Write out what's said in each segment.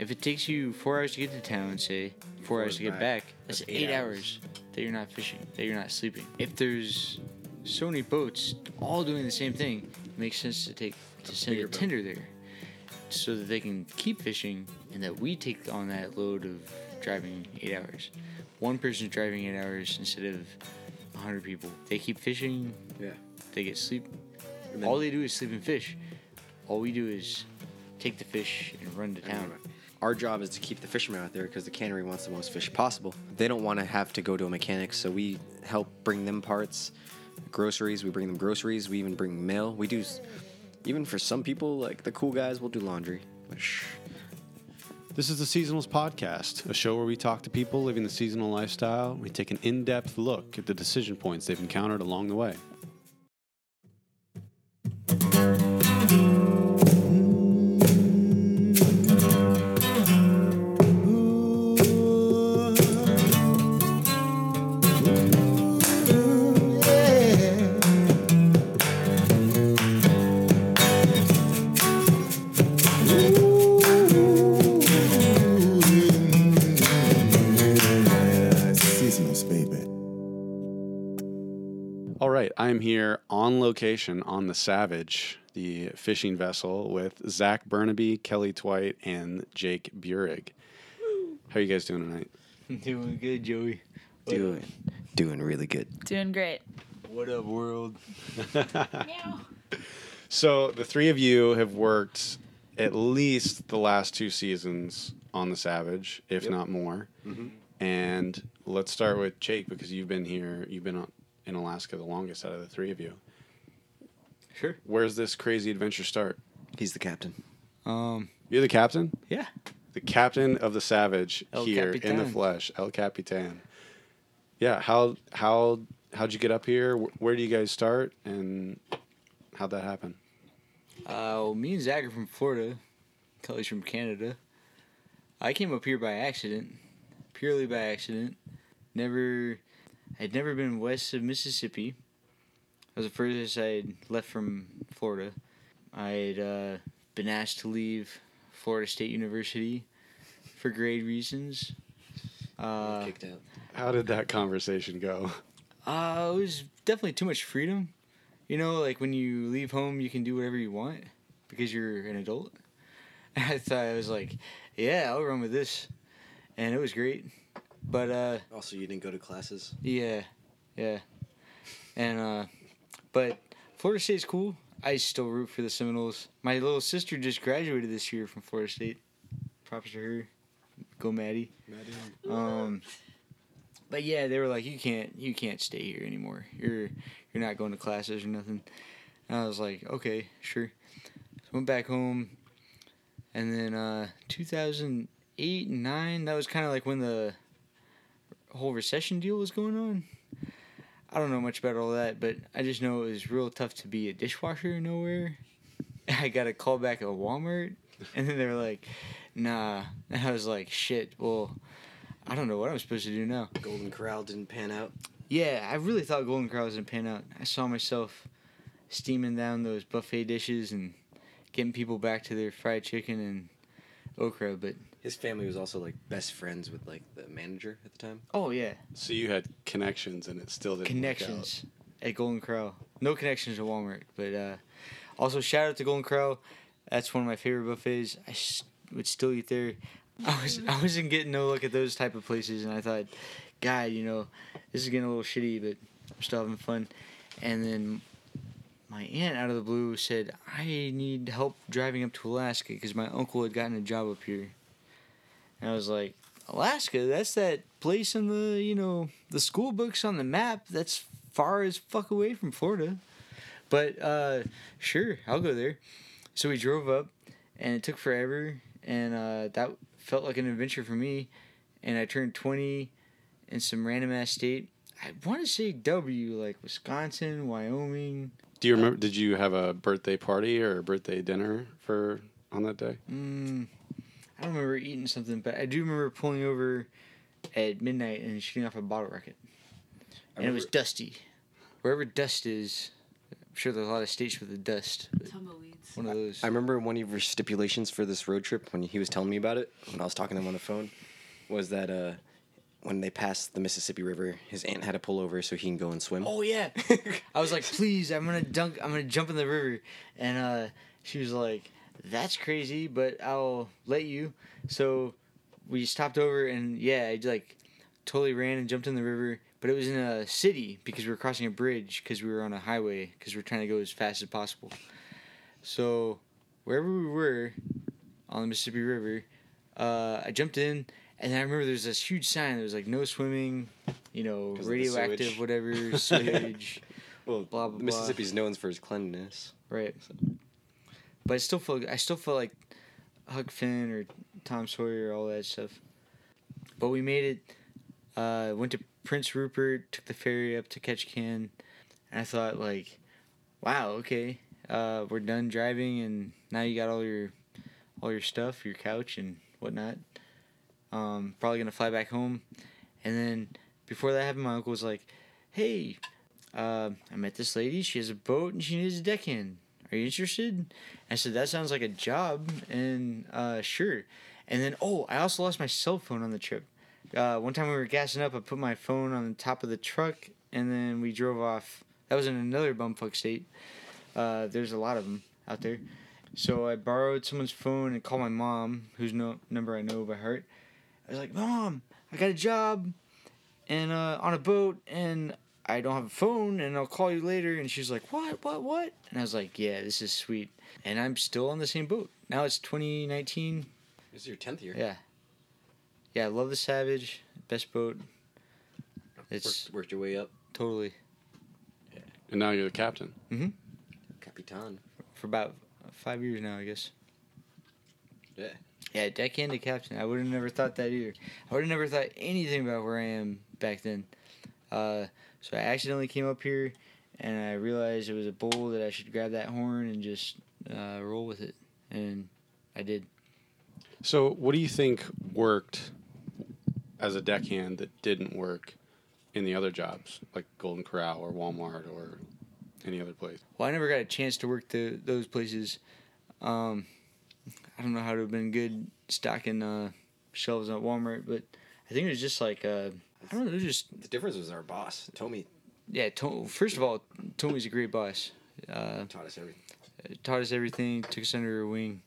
If it takes you four hours to get to town, say four hours to get back, that's, eight, hours. that you're not fishing, that you're not sleeping. If there's so many boats all doing the same thing, it makes sense to take to send a bigger boat. tender there, so that they can keep fishing, and that we take on that load of driving eight hours. One person's driving eight hours instead of hundred people. They keep fishing. Yeah. They get sleep. All they do is sleep and fish. All we do is take the fish and run to town. Our job is to keep the fishermen out there because the cannery wants the most fish possible. They don't want to have to go to a mechanic, so we help bring them parts, groceries. We bring them groceries. We even bring mail. We do, even for some people, like the cool guys, we'll do laundry. This is the Seasonals Podcast, a show where we talk to people living the seasonal lifestyle. We take an in depth look at the decision points they've encountered along the way. All right, I am here on location on the Savage, the fishing vessel, with Zach Bernabe, Kelly Tweidt, and Jake Beurig. How are you guys doing tonight? Doing good, Joey. What doing, doing really good. Doing great. What up, world? So the three of you have worked at least the last two seasons on the Savage, if not more. Mm-hmm. And let's start with Jake because you've been here. You've been on, in Alaska the longest out of the three of you. Sure. Where's this crazy adventure start? He's the captain. Um. You're the captain, Yeah. the captain of the Savage El here in the flesh, El Capitan. Yeah. How how how'd you get up here? Wh- Where do you guys start? And how'd that happen? Uh, well, me and Zach are from Florida. Kelly's from Canada. I came up here by accident, purely by accident. Never, I'd never been west of Mississippi. That was the furthest I'd left from Florida. I'd uh, been asked to leave Florida State University for grade reasons. Uh, Kicked out. How did that conversation go? Uh, it was definitely too much freedom. You know, like when you leave home, you can do whatever you want because you're an adult. I thought I was like, yeah, I'll run with this, and it was great. But uh, Also, you didn't go to classes. yeah, yeah, and uh, but Florida State's cool. I still root for the Seminoles. My little sister just graduated this year from Florida State. Props to her. Go Maddie. Um, but yeah, they were like, you can't, you can't stay here anymore. You're, you're not going to classes or nothing. And I was like, okay, sure. So went back home, and then uh, 2008 and nine. That was kind of like when the whole recession deal was going on. I don't know much about all that, but I just know it was real tough to be a dishwasher nowhere. I got a call back at Walmart, and then they were like, "Nah," and I was like, "Shit." Well, I don't know what I'm supposed to do now. Golden Corral didn't pan out. Yeah, I really thought Golden Corral was gonna pan out. I saw myself steaming down those buffet dishes and getting people back to their fried chicken and okra, but His family was also like best friends with like the manager at the time. oh yeah, So you had connections, and it still didn't work out. connections at Golden Corral. No connections to Walmart, but uh, also shout out to Golden Corral. That's one of my favorite buffets. I s- would still eat there. I was I wasn't getting no look at those type of places, and I thought, God, you know, this is getting a little shitty, but I'm still having fun. And then my aunt out of the blue said, I need help driving up to Alaska because my uncle had gotten a job up here. And I was like, Alaska? That's that place in the, you know, the school books on the map that's far as fuck away from Florida. But uh sure, I'll go there. So we drove up and it took forever and uh that felt like an adventure for me. And I turned 20 in some random ass state. I want to say W, like Wisconsin, Wyoming. Do you remember? Did you have a birthday party or a birthday dinner for on that day? Mm, I don't remember eating something, but I do remember pulling over at midnight and shooting off a bottle rocket. And it was dusty. Wherever dust is, I'm sure there's a lot of states with the dust. but- Tumbleweeds. one of those. I remember one of your stipulations for this road trip when he was telling me about it when I was talking to him on the phone was that uh, when they passed the Mississippi River, his aunt had to pull over so he can go and swim. Oh yeah. I was like, please, I'm gonna dunk. I'm gonna jump in the river, and uh, she was like, that's crazy, but I'll let you. So we stopped over, and yeah, I like totally ran and jumped in the river, but it was in a city because we were crossing a bridge because we were on a highway because we are trying to go as fast as possible. So wherever we were on the Mississippi River, uh, I jumped in. And I remember there was this huge sign that was like no swimming, you know, radioactive, whatever, sewage. well, blah, blah, blah. Mississippi's known for its cleanliness. Right. But I still felt I still felt like Huck Finn or Tom Sawyer, all that stuff. But we made it. Uh, went to Prince Rupert, took the ferry up to Ketchikan, and I thought like, wow, okay, uh, we're done driving, and now you got all your all your stuff, your couch and whatnot. Um, probably gonna fly back home, and then before that happened, my uncle was like, "Hey, uh, I met this lady. She has a boat and she needs a deckhand. Are you interested? I said, that sounds like a job. And uh, sure. And then, oh, I also lost my cell phone on the trip. Uh, one time we were gassing up, I put my phone on the top of the truck and then we drove off. That was in another bumfuck state. Uh, there's a lot of them out there. So I borrowed someone's phone and called my mom, whose no- number I know by heart. I was like, Mom, I got a job and uh, on a boat and I don't have a phone and I'll call you later. And she's like, What, what, what? And I was like, Yeah, this is sweet. And I'm still on the same boat. Now it's 2019. This is your tenth year. Yeah. Yeah, I love the Savage. Best boat. It's Worked, worked your way up, totally Yeah. And now you're the captain. Capitan. for about five years now, I guess. Yeah. Yeah, deckhand to captain. I would have never thought that either. I would have never thought anything about where I am back then. Uh, so I accidentally came up here, and I realized it was a bull that I should grab that horn and just uh, roll with it, and I did. So, what do you think worked as a deckhand that didn't work in the other jobs, like Golden Corral or Walmart or any other place? Well, I never got a chance to work the those places. Um, I don't know how to have been good stocking uh, shelves at Walmart, but I think it was just like uh, I don't know, just The difference was our boss, Tommy, yeah. To- first of all, Tommy's a great boss. Uh, taught us everything. taught us everything, took us under her wing.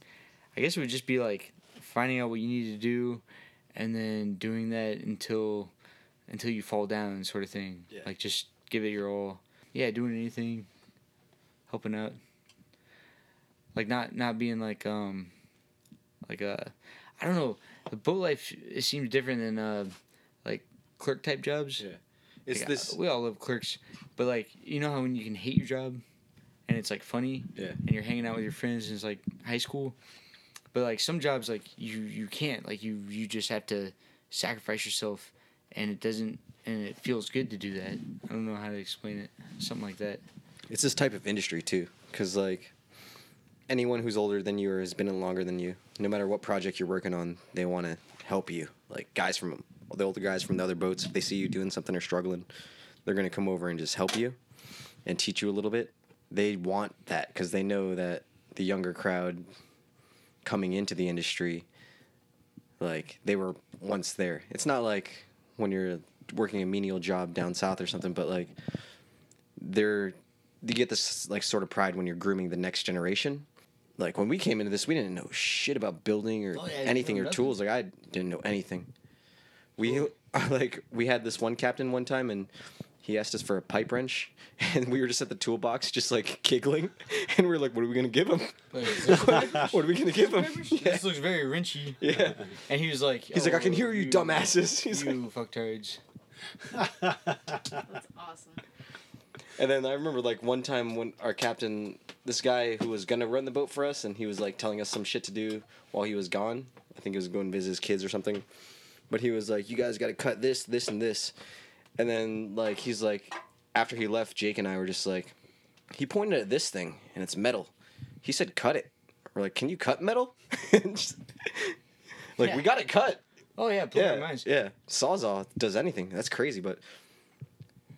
I guess it would just be like finding out what you need to do, and then doing that until until you fall down, sort of thing. Yeah. Like just give it your all. Yeah, doing anything, helping out. Like not not being like um, like uh, I don't know. The boat life it seems different than uh, clerk type jobs. Yeah. It's Like, this. we all love clerks, but like you know how when you can hate your job, and it's like funny, Yeah. and you're hanging out with your friends, and it's like high school, but like some jobs like you you can't like you you just have to sacrifice yourself, and it doesn't and it feels good to do that. I don't know how to explain it, something like that. It's this type of industry too, because like anyone who's older than you or has been in longer than you, no matter what project you're working on, they want to help you. Like guys from the older guys from the other boats, if they see you doing something or struggling, they're gonna come over and just help you and teach you a little bit. They want that because they know that the younger crowd coming into the industry, like they were once there. It's not like when you're working a menial job down south or something, but like they're you get this like sort of pride when you're grooming the next generation. Like when we came into this, we didn't know shit about building or Oh, yeah, anything or nothing. tools. Like I didn't know anything. We uh, like we had this one captain one time and he asked us for a pipe wrench and we were just at the toolbox just like giggling and we are like, what are we gonna give him? what are we gonna give him? Yeah. This looks very wrenchy. yeah. And he was like, He's like, I can "Oh, hear you, oh, dumbasses. He's you fucktards. That's awesome. And then I remember like one time when our captain, this guy who was gonna run the boat for us, and he was like telling us some shit to do while he was gone. I think he was going to visit his kids or something. But he was like, "You guys got to cut this, this, and this." And then like he's like, after he left, Jake and I were just like, he pointed at this thing and it's metal. He said, "Cut it." We're like, "Can you cut metal?" Just- like Yeah. we got it cut. Oh yeah, Yeah, minds. yeah. Sawzall does anything. That's crazy, but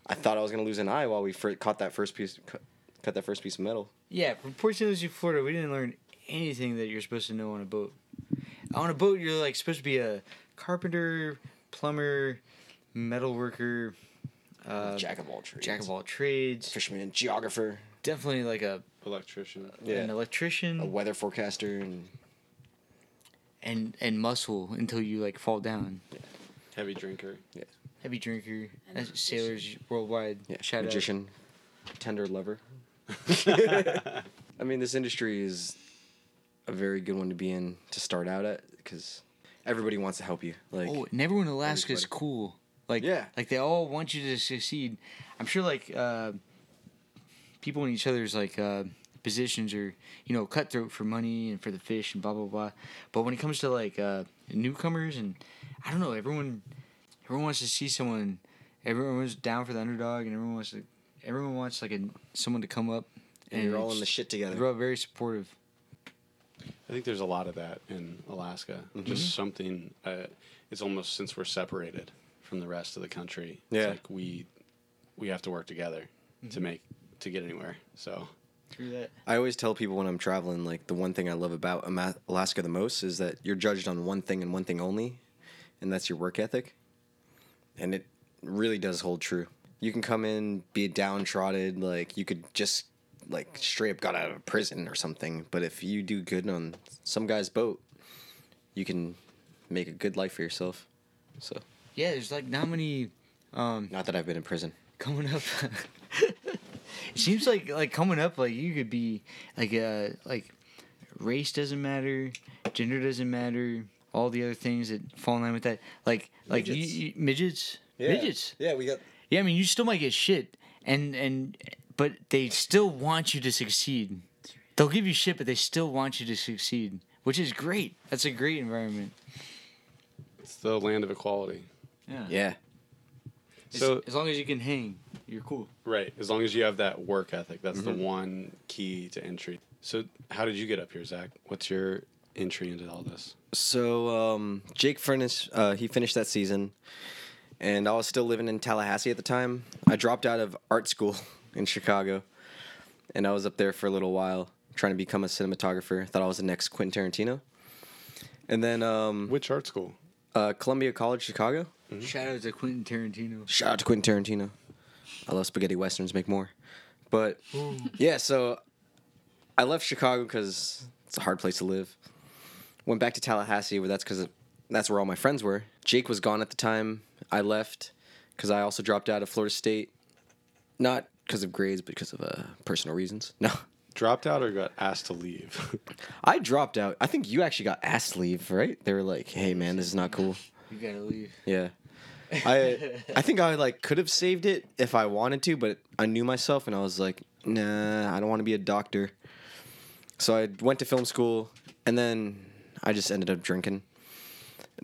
I thought I was gonna lose an eye while we fir- caught that first piece, cut, cut that first piece of metal. Yeah, from Port St. Lucie, Florida, we didn't learn anything that you're supposed to know on a boat. On a boat, you're like supposed to be a carpenter, plumber, metal worker, uh, jack of all trades. jack of all trades. Fisherman, geographer, Definitely like a Electrician. Yeah. an electrician a weather forecaster, and and and muscle until you like fall down. Heavy drinker. Yeah. Heavy drinker. And That's magician. sailors worldwide. yeah, Shout out. magician, tender lover. I mean, this industry is a very good one to be in to start out at because everybody wants to help you. Like, Oh, and everyone in Alaska is cool. Like Yeah. like they all want you to succeed. I'm sure like uh, people in each other's like uh, positions are you know cutthroat for money and for the fish and blah blah blah. But when it comes to like uh, newcomers and I don't know, everyone everyone wants to see someone. Everyone was down for the underdog, and everyone wants to. Everyone wants like a someone to come up, and you're all in the shit together. They're all very supportive. I think there's a lot of that in Alaska. Just something. Uh, it's almost since we're separated from the rest of the country. Yeah. It's like we we have to work together to make to get anywhere. So Through that. I always tell people when I'm traveling, like the one thing I love about Alaska the most is that you're judged on one thing and one thing only, and that's your work ethic. And it really does hold true. You can come in, be downtrodden, like you could just like straight up got out of prison or something. But if you do good on some guy's boat, you can make a good life for yourself. So, Yeah, there's like not many. Um, not that I've been in prison. coming up it seems like like coming up like you could be like uh like race doesn't matter gender doesn't matter all the other things that fall in line with that like like Midgets. You, you, midgets midgets Yeah, we got yeah i mean you still might get shit and and but they still want you to succeed they'll give you shit but they still want you to succeed which is great that's a great environment it's the land of equality. yeah, yeah. So as long as you can hang you're cool right, as long as you have that work ethic, that's Mm-hmm. the one key to entry. So how did you get up here, Zach? What's your entry into all this? So um, Jake finished. Uh, he finished that season, and I was still living in Tallahassee at the time. I dropped out of art school in Chicago, and I was up there for a little while trying to become a cinematographer. Thought I was the next Quentin Tarantino. And then um, Which art school? uh, Columbia College, Chicago. shout out to quentin tarantino Shout out to Quentin Tarantino. I love spaghetti westerns. Make more. But yeah, so I left Chicago because it's a hard place to live. Went back to Tallahassee, where that's because that's where all my friends were. Jake was gone at the time. I left because I also dropped out of Florida State, not because of grades, but because of uh, personal reasons. No, Dropped out or got asked to leave? I dropped out. I think you actually got asked to leave, right? They were like, "Hey, man, this is not cool." you gotta leave Yeah. I I think I like could have saved it if I wanted to, but I knew myself and I was like, nah, I don't want to be a doctor. So I went to film school and then I just ended up drinking.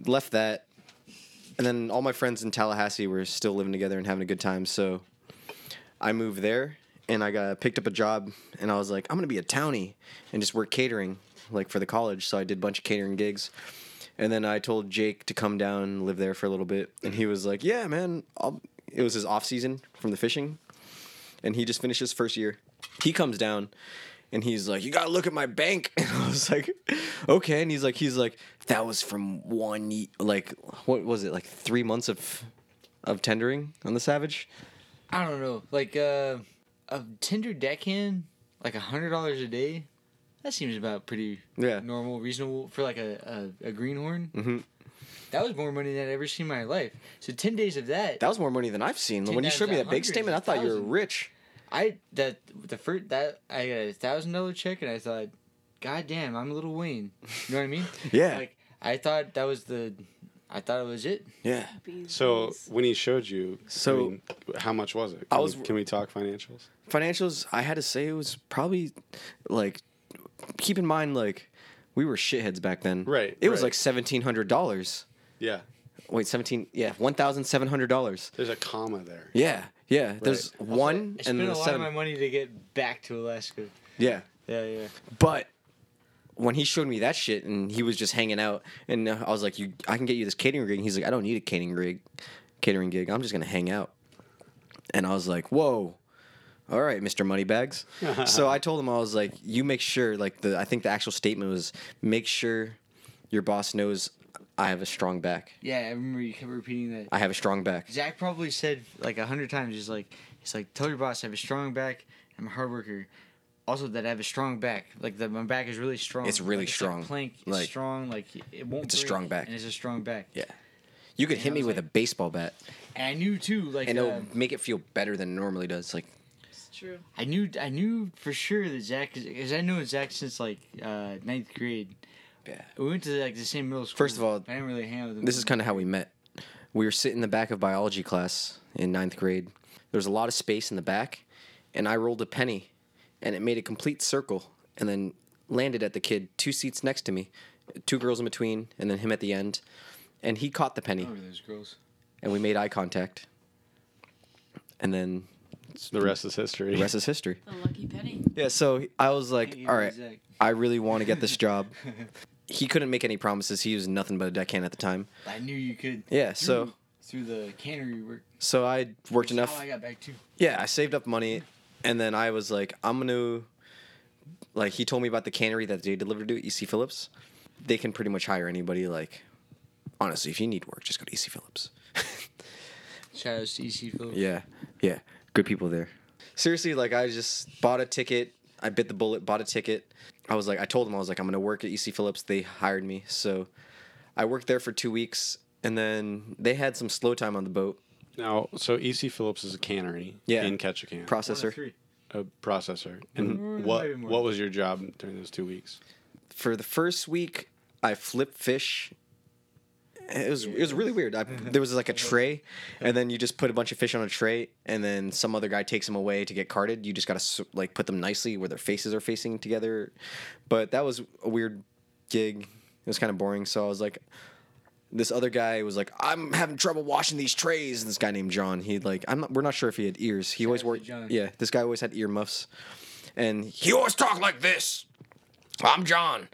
Left that. And then all my friends in Tallahassee were still living together and having a good time, so I moved there and I got picked up a job and I was like, I'm to be a townie and just work catering like for the college. So I did a bunch of catering gigs. And then I told Jake to come down and live there for a little bit, and he was like, "Yeah, man." I'll, it was his off season from the fishing, and he just finished his first year. He comes down, and he's like, "You gotta look at my bank." And I was like, "Okay." And he's like, "He's like, that was from one like what was it like three months of of tendering on the Savage." I don't know, like uh, a tender deckhand, like a hundred dollars a day. That seems about pretty Yeah. normal, reasonable for like a a, a greenhorn. Mhm. That was more money than I'd ever seen in my life. So ten days of that, That was more money than I've seen. When you showed me that hundred statement, I thought you were rich. I that the first that I got a thousand dollar check and I thought, God damn, I'm a Lil Wayne. You know what I mean? Yeah. Like I thought that was the, I thought it was it. Yeah. So when he showed you, So- I mean, how much was it? I Can was- we, can we talk financials? financials i had to say it was probably like keep in mind like we were shitheads back then Right, it was like $1700 Yeah, wait 17 yeah $1700 there's a comma there. yeah yeah there's one I and spent a lot seven of my money to get back to Alaska. yeah Yeah, yeah. but when he showed me that shit and he was just hanging out and i was like you i can get you this catering rig and he's like i don't need a catering rig catering gig i'm just gonna hang out and i was like whoa all right, Mr. Moneybags. so I told him I was like, you make sure like the I think the actual statement was make sure your boss knows I have a strong back. Yeah, I remember you kept repeating that. I have a strong back. Zach probably said like a hundred times. He's like, he's like, tell your boss I have a strong back. I'm a hard worker. Also, that I have a strong back. Like that, my back is really strong. It's really Like, strong. Like plank. It's Like- strong. Like it won't. It's a strong back. And it's a strong back. Yeah. You could Yeah, hit me was with like- a baseball bat, And I knew too. Like and uh, it'll make it feel better than it normally does. Like It's true. I knew. I knew for sure that Zach, because I knew Zach since like uh, ninth grade. Yeah. We went to like the same middle school. First of all, I didn't really hang out with him. this is kind of how we met. We were sitting in the back of biology class in ninth grade. There was a lot of space in the back, and I rolled a penny, and it made a complete circle, and then landed at the kid two seats next to me, two girls in between, and then him at the end, and he caught the penny, Over those girls. and we made eye contact, and then The rest is history. the rest is history. The lucky penny. Yeah, so I was like, Hey, all right, I really want to get this job. he couldn't make any promises. He was nothing but a deckhand at the time. I knew you could. Yeah, so through the cannery work. so I worked That's enough. How I got back too. Yeah, I saved up money, and then I was like, I'm gonna, like, he told me about the cannery that they delivered to EC Phillips. They can pretty much hire anybody. Like, honestly, if you need work, just go to EC Phillips. Shout out to EC Phillips. yeah, yeah, good people there. Seriously, like, I just bought a ticket. I bit the bullet, bought a ticket. I was like, I told them I was like, I'm gonna work at EC Phillips. They hired me, so I worked there for two weeks, and then they had some slow time on the boat. Now, so EC Phillips is a cannery Yeah. in Ketchikan, One Processor. a processor. And Mhm. what Maybe more. what was your job during those two weeks? for the first week I flipped fish. It was it was really weird. I, there was like a tray, and then you just put a bunch of fish on a tray, and then some other guy takes them away to get carted. You just gotta like put them nicely where their faces are facing together. But that was a weird gig. It was kind of boring. So I was like, this other guy was like, I'm having trouble washing these trays. And this guy named John, he like, I'm not, we're not sure if he had ears. He always out wore, yeah, this guy always had ear muffs, and he always talked like this. I'm John.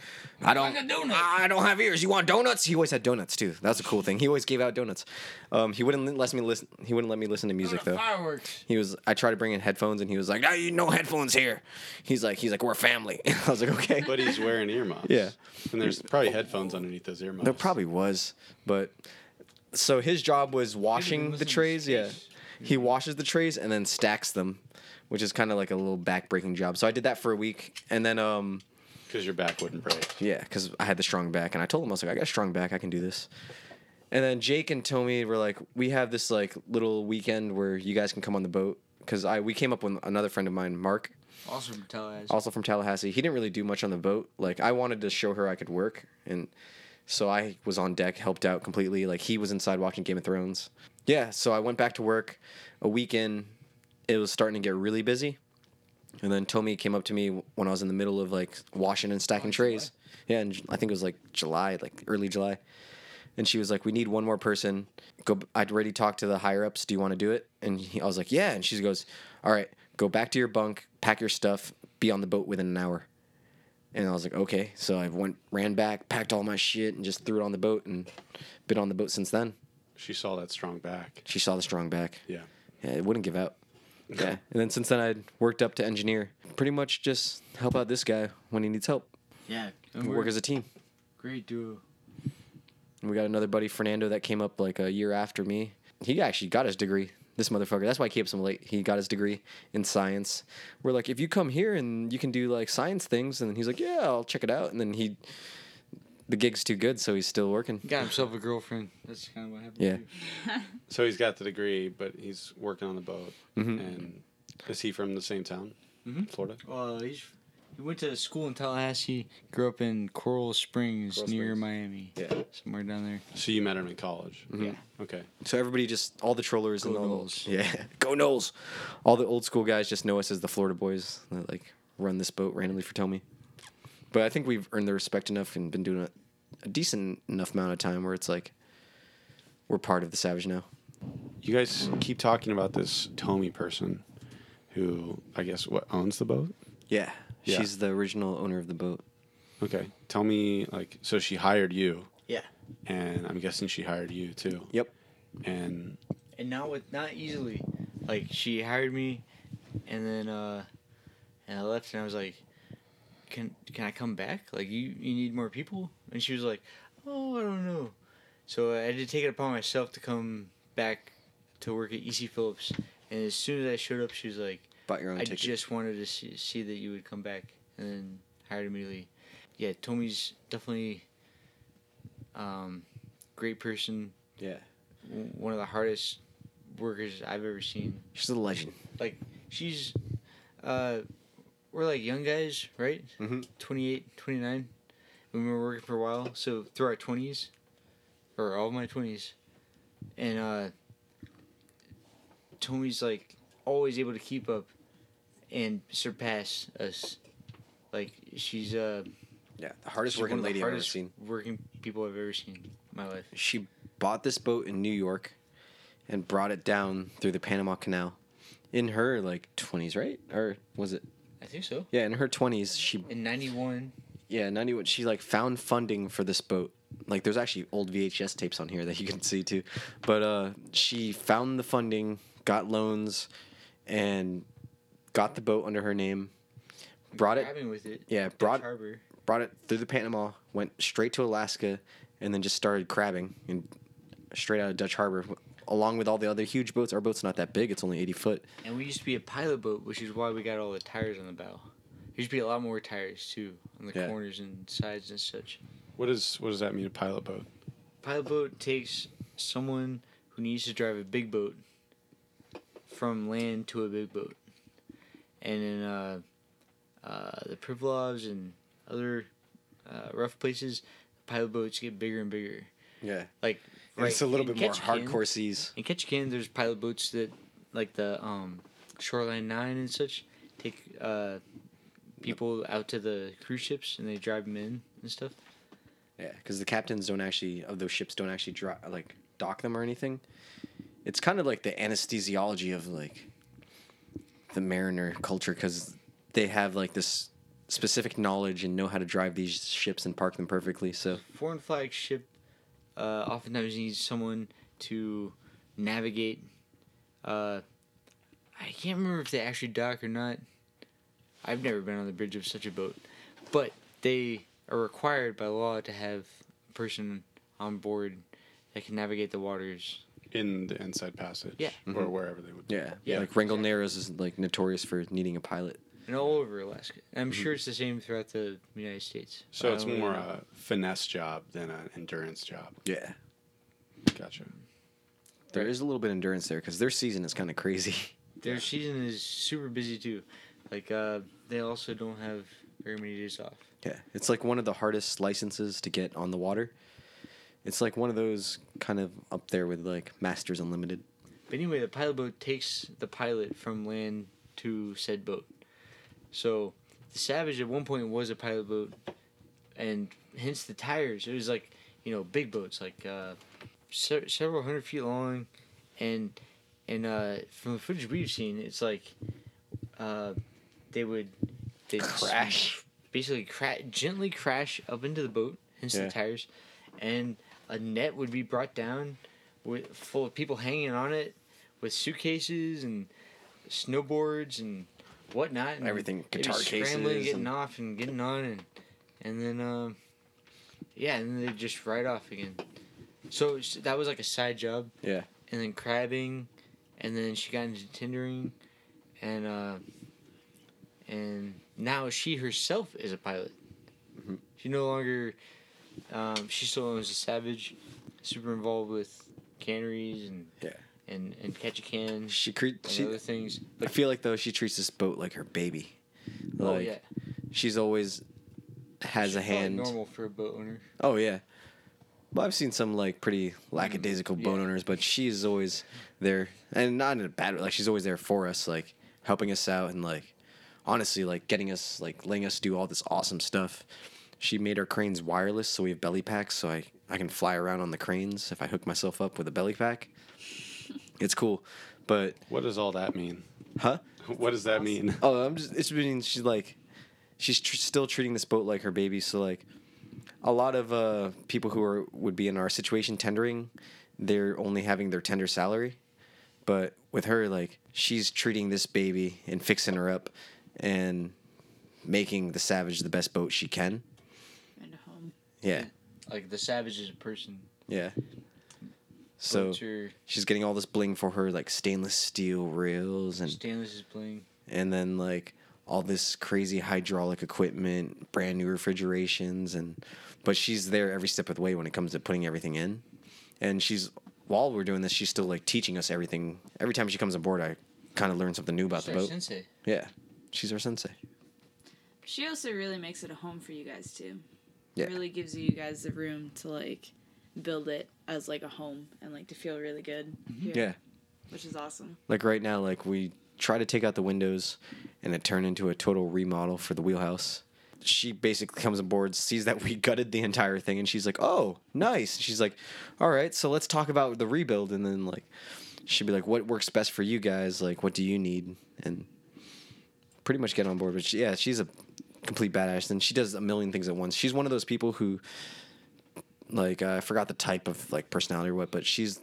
I don't. Like a donut. I don't have ears. You want donuts? He always had donuts too. That's a cool thing. He always gave out donuts. Um, he wouldn't let me listen. He wouldn't let me listen to music Going though. Fireworks. He was. I tried to bring in headphones, and he was like, "No, you no headphones here." He's like, "He's like, we're family." I was like, "Okay." But he's wearing earmuffs. Yeah. And there's probably headphones underneath those earmuffs. There probably was, but so his job was washing the trays. Yeah, he washes the trays and then stacks them, which is kind of like a little back-breaking job. So I did that for a week, and then um, because your back wouldn't break. yeah, because I had the strong back, and I told him I was like, I got a strong back, I can do this. And then Jake and Tommy were like, we have this like little weekend where you guys can come on the boat because I we came up with another friend of mine, Mark, Also from Tallahassee. also from Tallahassee. He didn't really do much on the boat. Like I wanted to show her I could work, and so I was on deck, helped out completely. Like he was inside watching Game of Thrones. Yeah, so I went back to work. A week in, it was starting to get really busy, and then Tommy came up to me when I was in the middle of like washing and stacking Oh, trays. Yeah, and I think it was like July, like early July. And she was like, "We need one more person. Go. I'd already talked to the higher ups. Do you want to do it?" And he, I was like, "Yeah." And she goes, "All right, go back to your bunk, pack your stuff, be on the boat within an hour." And I was like, "Okay." So I went, ran back, packed all my shit, and just threw it on the boat, and been on the boat since then. She saw that strong back. She saw the strong back. Yeah. Yeah, it wouldn't give out. Yeah, and then since then I'd worked up to engineer. Pretty much just help out this guy when he needs help. Yeah. We work as a team. great duo. And we got another buddy, Fernando, that came up like a year after me. He actually got his degree. This motherfucker. That's why I kept him late. He got his degree in science. We're like, if you come here and you can do like science things, and he's like, yeah, I'll check it out. And then he, the gig's too good, so he's still working. He got himself a girlfriend. That's kind of what happened. Yeah. So he's got the degree, but he's working on the boat. Mhm. And is he from the same town, Mhm. Florida? Well, he's he went to school in Tallahassee. Grew up in Coral Springs Coral near Springs. Miami. Yeah. Somewhere down there. So you met him in college. Yeah. Okay. So everybody just all the trollers Go and all Noles. yeah, go Noles. All the old school guys just know us as the Florida boys that like run this boat randomly for Tommy. But I think we've earned the respect enough and been doing it a decent enough amount of time where it's like we're part of the Savage now. You guys keep talking about this Tommy person who I guess what owns the boat? Yeah, Yeah. she's the original owner of the boat. Okay. Tell me like so she hired you Yeah. and I'm guessing she hired you too. Yep. And And not with not easily. Like she hired me. and then uh, and I left, and I was like, "Can can I come back? Like you you need more people?" And she was like, "Oh, I don't know." So I had to take it upon myself to come back to work at EC Phillips. And as soon as I showed up, she was like, Bought your own I ticket. just wanted to see, see that you would come back, and then hired immediately. Yeah, Tommy's definitely um, great person. yeah. w- One of the hardest workers I've ever seen. She's a legend. Like she's, uh, we're like young guys, right? Mhm. 28, 29. We've been working for a while, so through our twenties, or all my twenties, and uh, Tommy's like always able to keep up and surpass us. Like she's uh, Yeah, the hardest working lady I've ever seen. Working people I've ever seen in my life. She bought this boat in New York and brought it down through the Panama Canal in her like 20s, right? Or was it? I think so. Yeah, in her 20s, she In '91, yeah, 91 she like found funding for this boat. Like there's actually old VHS tapes on here that you can see too. But uh she found the funding, got loans and got the boat under her name. Brought it it. yeah, Dutch brought Harbor. brought it through the Panama, went straight to Alaska, and then just started crabbing and straight out of Dutch Harbor, along with all the other huge boats. Our boat's not that big; it's only eighty foot. And we used to be a pilot boat, which is why we got all the tires on the bow. There used to be a lot more tires too on the Yeah. corners and sides and such. What is what does that mean? A pilot boat? Pilot boat takes someone who needs to drive a big boat from land to a big boat, and in uh, uh, the Pribilofs and other uh, rough places, pilot boats get bigger and bigger. Yeah, Like and it's a little in bit more hardcore seas. In Ketchikan, there's pilot boats that, like the um, Shoreline Nine and such, take uh, people out to the cruise ships and they drive them in and stuff. Yeah, because the captains don't actually of those ships don't actually dri like dock them or anything. It's kind of like the anesthesiology of like the mariner culture because they have like this specific knowledge and know how to drive these ships and park them perfectly. So Foreign flag ship uh, oftentimes needs someone to navigate. Uh, I can't remember if they actually dock or not. I've never been on the bridge of such a boat, but they are required by law to have a person on board that can navigate the waters. In the inside passage. Yeah. Or wherever they would. yeah, Yeah, like Wrangell Narrows is like notorious for needing a pilot. And all over Alaska. I'm sure it's the same throughout the United States. So it's more know. a finesse job than an endurance job. Yeah, Gotcha. there is a little bit of endurance there because their season is kind of crazy. Their season is super busy too. Like uh, they also don't have very many days off. Yeah, it's like one of the hardest licenses to get on the water. It's like one of those kind of up there with like Masters Unlimited. But anyway, the pilot boat takes the pilot from land to said boat. So the Savage at one point was a pilot boat, and hence the tires. It was like you know big boats, like uh, se- several hundred feet long, and and uh, from the footage we've seen, it's like uh, they would they Crash. basically cra- gently crash up into the boat, hence Yeah. the tires, and a net would be brought down with full of people hanging on it with suitcases and snowboards and whatnot and Everything, guitar scrambling, cases getting and- off and getting on and and then um yeah and then they just ride off again so that was like a side job Yeah. and then crabbing and then she got into tendering and uh and now she herself is a pilot Mhm. she no longer um she still owns a savage super involved with canneries and Yeah. And and Ketchikan She cre- and she. other things I feel like though she treats this boat like her baby. oh Like, yeah She's always has She's a hand. normal for a boat owner Oh yeah. Well, I've seen some like pretty lackadaisical Mm, boat yeah. owners, but she's always there, and not in a bad way. Like she's always there for us, like helping us out, and like honestly, like getting us, like letting us do all this awesome stuff. She made our cranes wireless, so we have belly packs, so I I can fly around on the cranes if I hook myself up with a belly pack. It's cool, but What does all that mean? huh? What does that mean? Oh, I'm just. It's mean she's like, she's tr- still treating this boat like her baby. So like, a lot of uh, people who are would be in our situation tendering, they're only having their tender salary, But with her, like she's treating this baby and fixing her up, and making the Savage the best boat she can. And home. Yeah, Like the Savage is a person. yeah. So Boats are- she's getting all this bling for her like stainless steel rails and Stainless is playing. and then like all this crazy hydraulic equipment, brand new refrigerations, and but she's there every step of the way when it comes to putting everything in. And she's while we're doing this, she's still like teaching us everything. Every time she comes aboard, I kind of learn something new about She's the our boat. Sensei. Yeah, she's our sensei. She also really makes it a home for you guys too. Yeah. It really gives you guys the room to like build it as like a home and like to feel really good. Mm-hmm. Here, Yeah, Which is awesome. like right now, like we try to take out the windows, and it turned into a total remodel for the wheelhouse. She basically comes aboard, sees that we gutted the entire thing, and she's like, "Oh, nice." She's like, "All right, so let's talk about the rebuild." And then like, she'd be like, "What works best for you guys? Like, what do you need?" And pretty much get on board. But she, yeah, she's a complete badass, and she does a million things at once. She's one of those people who, like, uh, I forgot the type of like personality or what, but she's.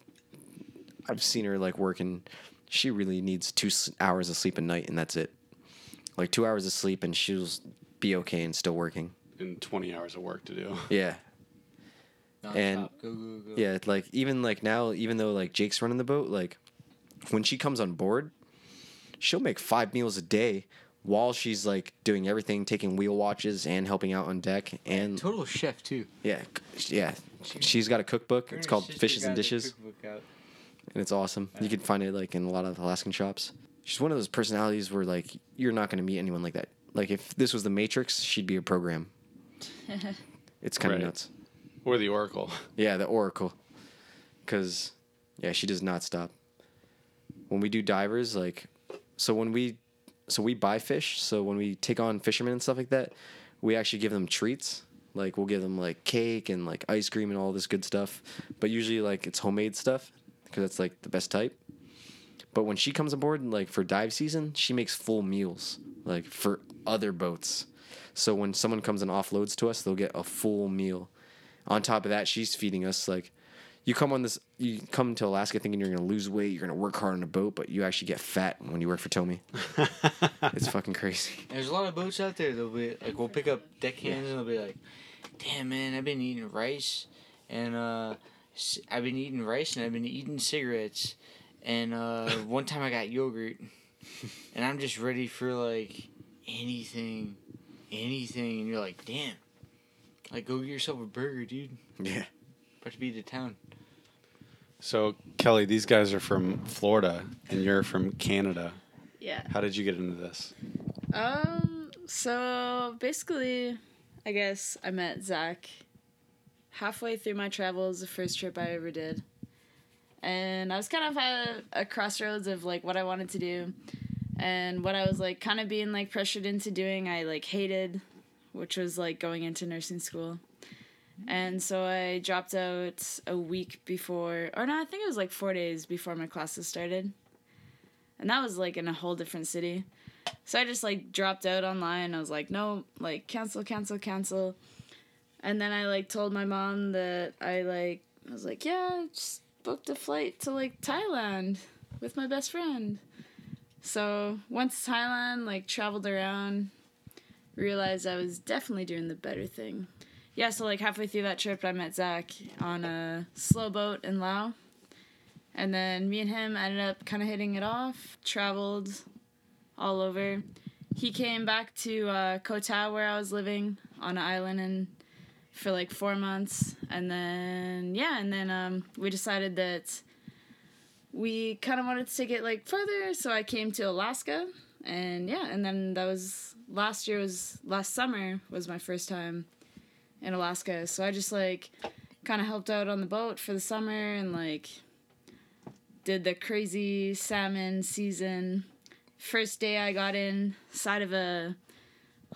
I've seen her like working. She really needs two hours of sleep a night, and that's it. Like two hours of sleep, and she'll be okay and still working. And 20 hours of work to do. Yeah, Non-stop. And- go go go. yeah. Like even like now, even though like Jake's running the boat, like when she comes on board, she'll make five meals a day while she's like doing everything, taking wheel watches and helping out on deck. And Total chef too. yeah, yeah, she's got a cookbook. It's called Fishes and Dishes. and it's awesome. You can find it like in a lot of Alaskan shops. She's one of those personalities where like you're not going to meet anyone like that. Like if this was the Matrix, she'd be a program. It's kind of Right. nuts. Or the Oracle. Yeah, the Oracle. Cuz yeah, she does not stop. When we do divers like so when we so we buy fish, so when we take on fishermen and stuff like that, we actually give them treats. Like we'll give them like cake and like ice cream and all this good stuff. But usually like it's homemade stuff because that's like the best type. But when she comes aboard like for dive season, she makes full meals like for other boats. So when someone comes and offloads to us, they'll get a full meal. On top of that, she's feeding us like you come on this you come to Alaska thinking you're gonna lose weight, you're gonna work hard on a boat, but you actually get fat when you work for Tommy. It's fucking crazy. There's a lot of boats out there. They'll be like, we'll pick up deckhands and they'll be like, "Damn man, I've been eating rice, and uh, c- I've been eating rice and I've been eating cigarettes, and uh, one time I got yogurt, and I'm just ready for like anything, anything." And you're like, "Damn, like go get yourself a burger, dude. Yeah. About to be the town." So, Kelly, these guys are from Florida and you're from Canada. Yeah. How did you get into this? Um. So basically, I guess I met Zach halfway through my travels, the first trip I ever did, and I was kind of at a crossroads of like what I wanted to do, and what I was like kind of being like pressured into doing. I like hated, which was like going into nursing school. And so I dropped out a week before, or no, I think it was like four days before my classes started. And that was like in a whole different city. So I just like dropped out online. I was like, no, like cancel, cancel, cancel. And then I like told my mom that I like I was like, yeah, just booked a flight to like Thailand with my best friend. So went to Thailand, like traveled around, realized I was definitely doing the better thing. Yeah, so like halfway through that trip I met Zach on a slow boat in Laos. And then me and him ended up kind of hitting it off, traveled all over. He came back to uh, Koh Tao where I was living on an island and for like four months, and then yeah, and then um, we decided that we kind of wanted to take it like further, so I came to Alaska, and yeah, and then that was last year was last summer was my first time in Alaska, so I just like kind of helped out on the boat for the summer and like did the crazy salmon season first day I got in side of a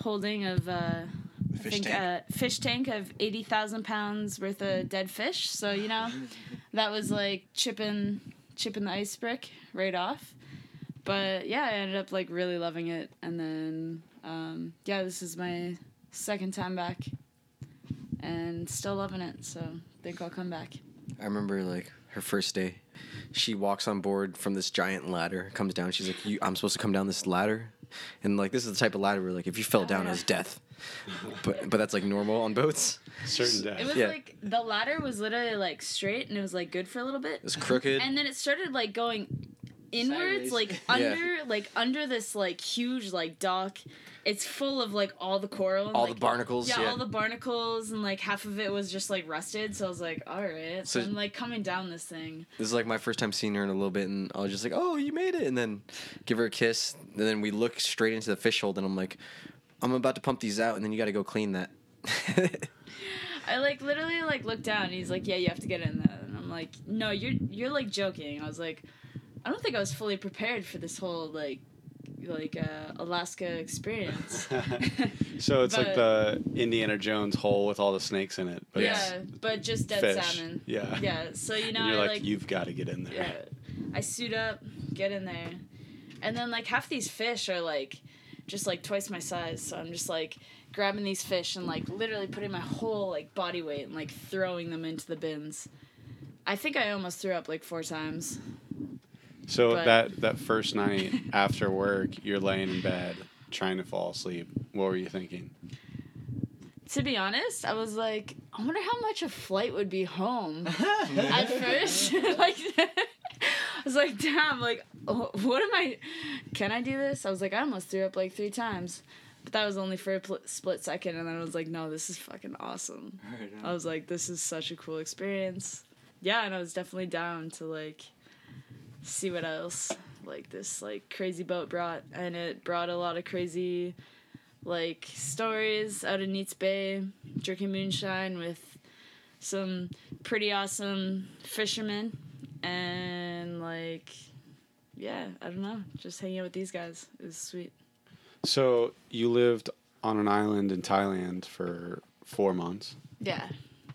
holding of uh, I Fish think tank. a fish tank of eighty thousand pounds worth of dead fish. So you know, that was like chipping chipping the ice brick right off. But yeah, I ended up like really loving it, and then um, yeah, this is my second time back, and still loving it. So think I'll come back. I remember like her first day she walks on board from this giant ladder, comes down. She's like, you, "I'm supposed to come down this ladder," and like this is the type of ladder where like if you fell down, it was death. But but that's like normal on boats. Certain death. It was Yeah. like the ladder was literally like straight and it was like good for a little bit. It was crooked. And then it started like going inwards, Sideways. like under like under this like huge like dock. It's full of like all the coral and, All the like, barnacles, Yeah, yeah. all the barnacles and like half of it was just like rusted. So I was like, all right. So, So- I'm like coming down this thing. This is like my first time seeing her in a little bit, and I was just like, "Oh, you made it!" And then give her a kiss, and then we look straight into the fish hold, and I'm like, "I'm about to pump these out, and then you got to go clean that." I like literally like looked down. And he's like, yeah, you have to get in there. And I'm like, no, you're you're like joking. I was like, I don't think I was fully prepared for this whole like like uh, Alaska experience. so it's like the Indiana Jones hole with all the snakes in it, but yeah, but just dead fish. salmon. Yeah. Yeah. So you know, and you're I like, like you've got to get in there. yeah, I suit up, get in there, and then like half these fish are like just like twice my size. So I'm just like grabbing these fish and like literally putting my whole like body weight and like throwing them into the bins. I think I almost threw up like four times. So But- that that first night after work, you're laying in bed trying to fall asleep. What were you thinking? To be honest, I was like, I wonder how much a flight would be home. At first, like, I was like, damn, like, what am I? Can I do this? I was like, I almost threw up like three times, but that was only for a pl- split second, and then I was like, no, this is fucking awesome. I was like, this is such a cool experience. Yeah, and I was definitely down to like see what else like this like crazy boat brought, and it brought a lot of crazy like stories out of Neets Bay, drinking moonshine with some pretty awesome fishermen, and like, yeah, I don't know, just hanging out with these guys it was sweet. So you lived on an island in Thailand for four months Yeah.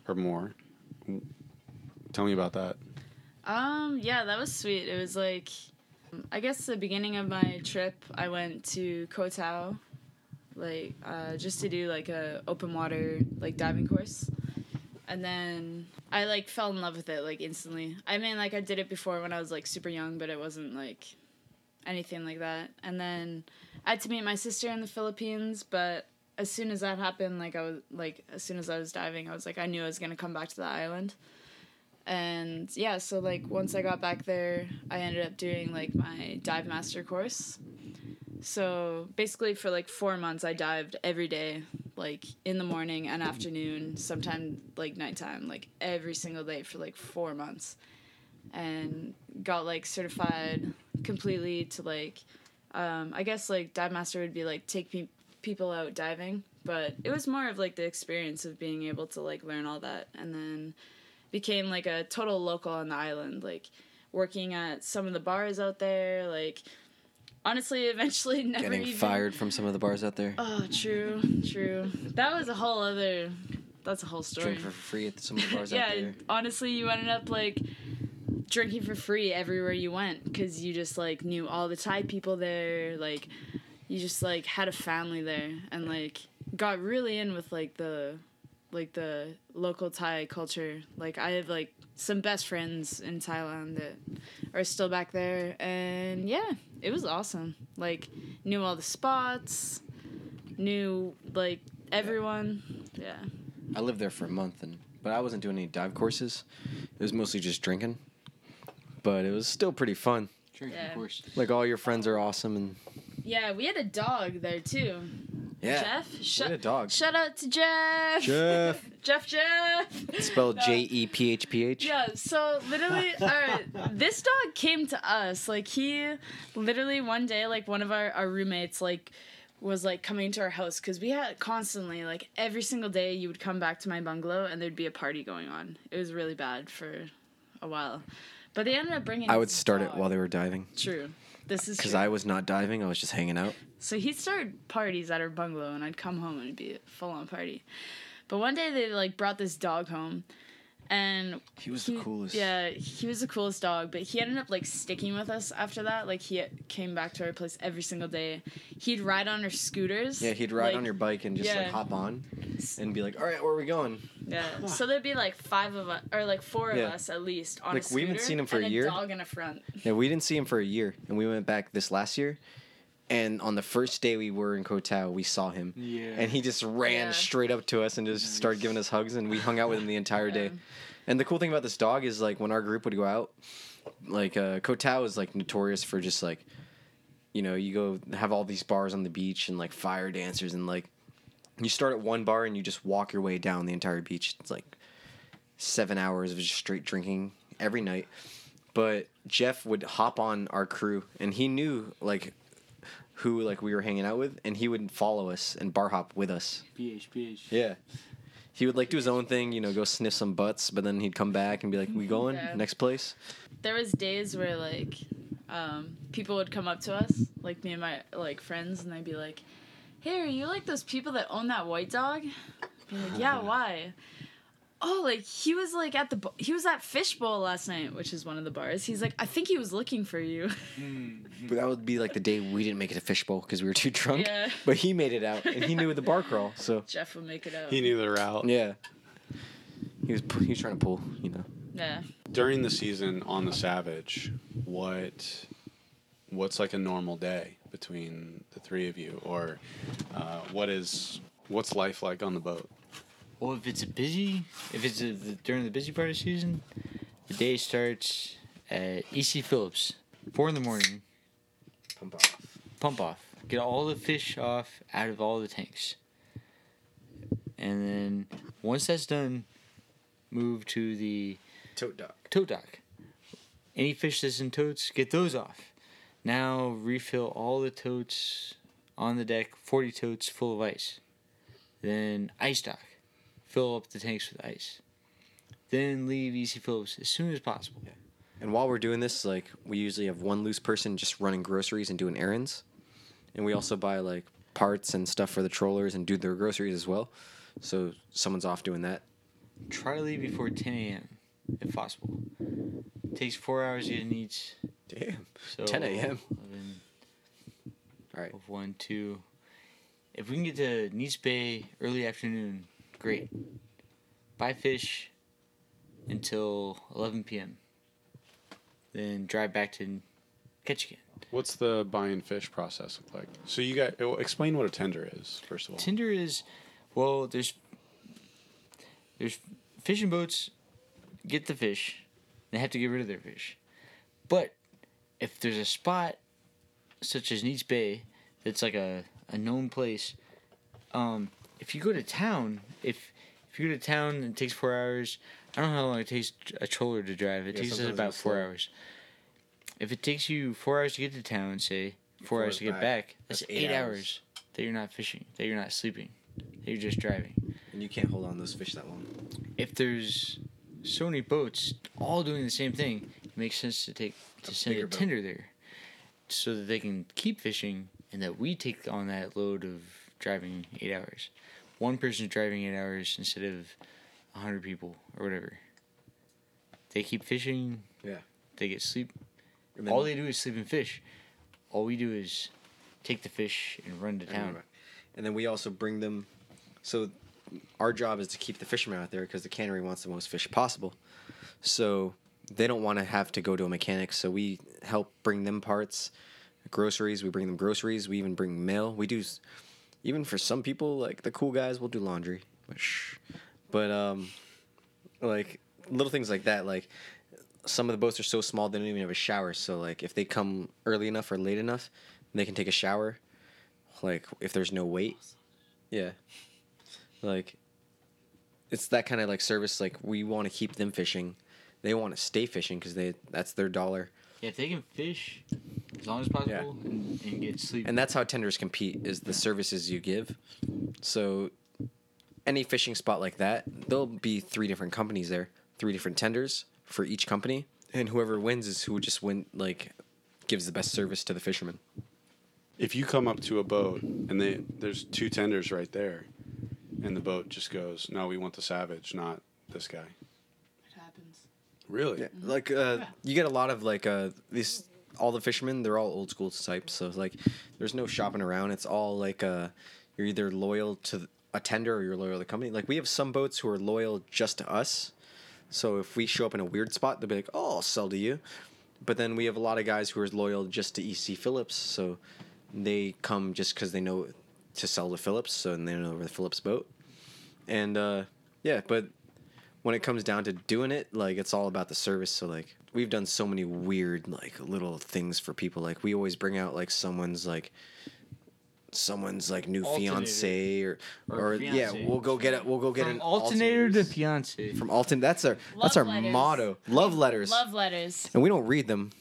or more. Tell me about that. Um, yeah, that was sweet. It was like, I guess the beginning of my trip, I went to Koh Tao, like, uh, just to do like a open water like diving course, and then I like fell in love with it like instantly. I mean, like I did it before when I was like super young, but it wasn't like anything like that. And then I had to meet my sister in the Philippines, but as soon as that happened, like I was like as soon as I was diving, I was like I knew I was gonna come back to the island and yeah so like once i got back there i ended up doing like my dive master course. So basically for like four months i dived every day like in the morning and afternoon sometime like nighttime like every single day for like four months. And got like certified completely to like um, i guess like dive master would be like take pe- people out diving but it was more of like the experience of being able to like learn all that. And then became like a total local on the island, like working at some of the bars out there. Like honestly, eventually never Getting even fired from some of the bars out there. Oh, true, true. That was a whole other. That's a whole story. Drink for free at some of the bars yeah, out there. honestly, you ended up like drinking for free everywhere you went because you just like knew all the Thai people there. Like, you just like had a family there and like got really in with like the like the local Thai culture. Like I have like some best friends in Thailand that are still back there and yeah, it was awesome. Like knew all the spots, knew like everyone. Yeah. I lived there for a month, and but I wasn't doing any dive courses. It was mostly just drinking, but it was still pretty fun. Drinking, Yeah. course. Like all your friends are awesome, and Yeah, we had a dog there too. Yeah, Jeff? Shut a dog. Shout out to Jeff. Jeff. Jeff Jeff. Spelled uh, J E P H P H. Yeah, so literally, all right, this dog came to us. Like, he literally one day, like, one of our, our roommates, like, was like coming to our house because we had constantly, like, every single day you would come back to my bungalow and there'd be a party going on. It was really bad for a while. But they ended up bringing. I would start it while they were diving. True. This is Because. I was not diving, I was just hanging out. So he'd start parties at our bungalow, and I'd come home and it'd be a full on party. But one day they like brought this dog home, and He was he- the coolest. Yeah, he was the coolest dog, but he ended up like sticking with us after that. Like he came back to our place every single day. He'd ride on our scooters. Yeah, he'd ride like, on your bike and just yeah. like hop on. and be like, "All right, where are we going?" Yeah. So there'd be like five of us, or like four of Yeah. us at least on Like, a we haven't seen him for a year. dog in a front. Yeah, we didn't see him for a year, and we went back this last year. And on the first day we were in Koh Tao, we saw him, Yeah. and he just ran Yeah. straight up to us and just started giving us hugs, and we hung out with him the entire day. And the cool thing about this dog is like when our group would go out, like uh, Koh Tao is like notorious for just like, you know, you go have all these bars on the beach and like fire dancers and like, you start at one bar and you just walk your way down the entire beach. It's like seven hours of just straight drinking every night. But Jeff would hop on our crew and he knew like who like we were hanging out with and he would follow us and bar hop with us. PH, PH. Yeah. He would like do his own thing, you know, go sniff some butts, but then he'd come back and be like, "We going Yeah. next place?" There was days where like um, people would come up to us, like me and my like friends, and they'd be like, "Hey, are you like those people that own that white dog?" Be like, "Yeah, why?" Oh, like he was like at the bo- he was at Fishbowl last night, which is one of the bars. He's like, I think he was looking for you. But that would be like the day we didn't make it to fishbowl because we were too drunk. Yeah. But he made it out, and he knew the bar crawl. So Jeff would make it out. He knew the route. yeah, he was he was trying to pull, you know. Yeah. During the season on the Savage, what what's like a normal day between the three of you, or uh, what is what's life like on the boat? Well, if it's a busy, if it's a, the, during the busy part of the season, the day starts at EC Phillips, four in the morning. Pump off. Pump off, get all the fish off out of all the tanks, and then once that's done, move to the Tote dock. tote dock. Any fish that's in totes, get those off. Now refill all the totes on the deck, 40 totes full of ice. Then ice dock. Fill up the tanks with ice. Then leave EC Phillips as soon as possible. And while we're doing this, like we usually have one loose person just running groceries and doing errands, and we also buy like parts and stuff for the trollers and do their groceries as well. So someone's off doing that. Try to leave before 10 a.m. if possible. Takes four hours to get in each. Damn. So 10 a.m.. 11, All right. 1, 2. If we can get to Nice Bay early afternoon, great. Buy fish until 11 p.m. Then drive back to catch again. What's the buying fish process look like? So you got explain what a tender is first of all. Tender is, well, there's there's fishing boats get the fish, they have to get rid of their fish. But if there's a spot such as Neets Bay that's like a, a known place, um, if you go to town, if if you go to town and it takes four hours, I don't know how long it takes a troller to drive. It Yeah, takes us about four slow. hours. If it takes you four hours to get to town, say four Four hours to get back, back, that's, that's eight, eight hours. hours. that you're not fishing, that you're not sleeping, that you're just driving. And you can't hold on those fish that long. If there's so many boats all doing the same thing, it makes sense to take to A send a bigger boat. tender there, so that they can keep fishing and that we take on that load of driving eight hours. One person's driving eight hours instead of a hundred people or whatever. They keep fishing. Yeah. They get sleep. All they do is sleep and fish. All we do is take the fish and run to town. And then we also bring them. So our job is to keep the fishermen out there because the cannery wants the most fish possible. So they don't want to have to go to a mechanic. So we help bring them parts, groceries. We bring them groceries. We even bring mail. We do, even for some people like the cool guys, we'll do laundry. But um, like little things like that. Like some of the boats are so small they don't even have a shower. So like if they come early enough or late enough, they can take a shower. Like if there's no wait, yeah. Like it's that kind of like service. Like we want to keep them fishing. They want to stay fishing because they that's their dollar. Yeah, if they can fish as long as possible and, and get sleep. and that's how tenders compete is the services you give so any fishing spot like that there'll be three different companies there three different tenders for each company and whoever wins is who just win like gives the best service to the fishermen If you come up to a boat and they there's two tenders right there, and the boat just goes, "No, we want the Savage, not this guy." It happens. Really? yeah like uh you get a lot of like uh these all the fishermen they're all old school types so like there's no shopping around it's all like uh you're either loyal to a tender or you're loyal to the company. Like we have some boats who are loyal just to us. So if we show up in a weird spot, they'll be like, "Oh, I'll sell to you." But then we have a lot of guys who are loyal just to EC Phillips, so they come just because they know to sell to Phillips, so and they know the Phillips boat. And uh, yeah, but when it comes down to doing it, like it's all about the service. So like we've done so many weird like little things for people. Like we always bring out like someone's like someone's like new Alternator. fiance or or, Or yeah, we'll go get it. We'll go get From an alternator to fiance. from Alton. That's our that's our letters. motto. Love letters. Love letters. and we don't read them.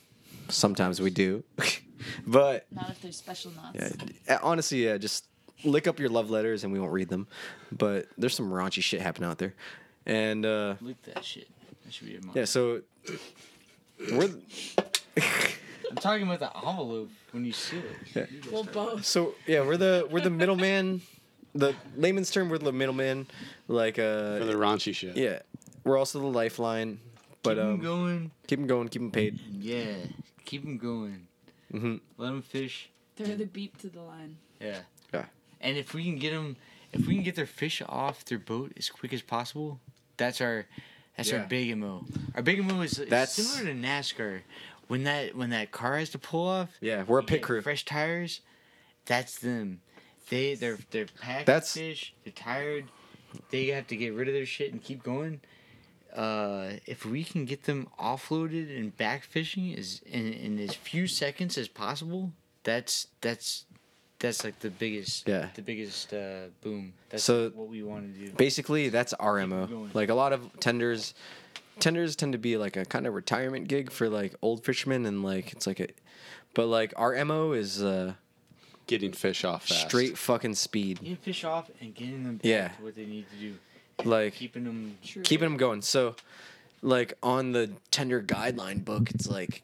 Sometimes we do, but Not if they're special knots. yeah, eh, honestly, yeah, just lick up your love letters and we won't read them. But there's some raunchy shit happening out there, and uh, Look that shit. That should be a mom. yeah, so we're I'm talking about the envelope when you seal it. Yeah. Well, both. so yeah we're the we're the middleman. The layman's term, we're the middleman. Like uh, For the raunchy shit. yeah, we're also the lifeline. But keep 'em um, going. keep them going, keep them paid. Yeah, keep them going. hmm Let them fish. They're the beep to the line. Yeah. Yeah. And if we can get them, if we can get their fish off their boat as quick as possible, that's our, that's Yeah. our big mo. Our big mo is, That's- similar to NASCAR. When that when that car has to pull off, Yeah, we're a pit crew. Fresh tires, that's them. They they're they're packed That's- fish. They're tired. They have to get rid of their shit and keep going. Uh, if we can get them offloaded and back fishing is in, in as few seconds as possible, that's that's that's like the biggest Yeah. the biggest uh, boom. That's So- what we want to do. Basically, that's our mo. Like a lot of tenders, tenders tend to be like a kind of retirement gig for like old fishermen, and like it's like a, but like our mo is uh, Getting fish off fast. straight fucking speed. Getting fish off and getting them back Yeah. to what they need to do. Like Keeping them True. keeping them going. So, like on the tender guideline book, it's like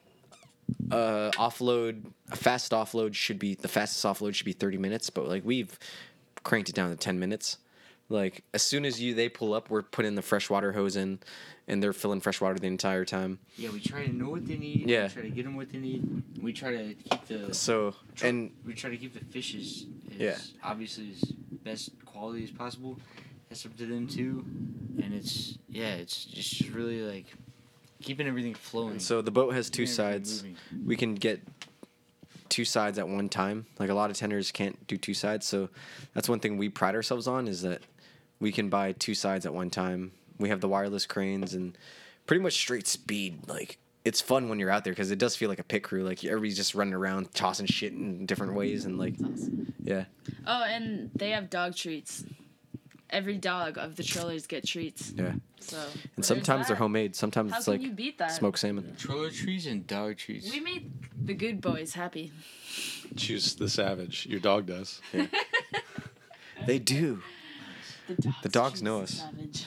uh offload a fast offload should be the fastest offload should be 30 minutes but like we've cranked it down to 10 minutes like as soon as you they pull up we're putting the freshwater hose in and they're filling fresh water the entire time Yeah, we try to know what they need. Yeah. We try to get them what they need. We try to keep the so and we try to keep the fishes as Yeah. obviously as best quality as possible. That's up to them too. And it's yeah, it's just really like keeping everything flowing. so the boat has two keeping sides moving. we can get two sides at one time. Like a lot of tenders can't do two sides, so that's one thing we pride ourselves on is that we can buy two sides at one time. We have the wireless cranes and pretty much straight speed. Like it's fun when you're out there because it does feel like a pit crew. Like everybody's just running around tossing shit in different ways and like awesome. yeah. Oh, and they have dog treats. Every dog of the trailers get treats. Yeah. So And sometimes they're homemade. Sometimes How it's can like you beat that? smoked salmon. Troller trees and dog trees. We made the good boys happy. Choose the savage. Your dog does. They do. The dogs, The dogs know us. Savage.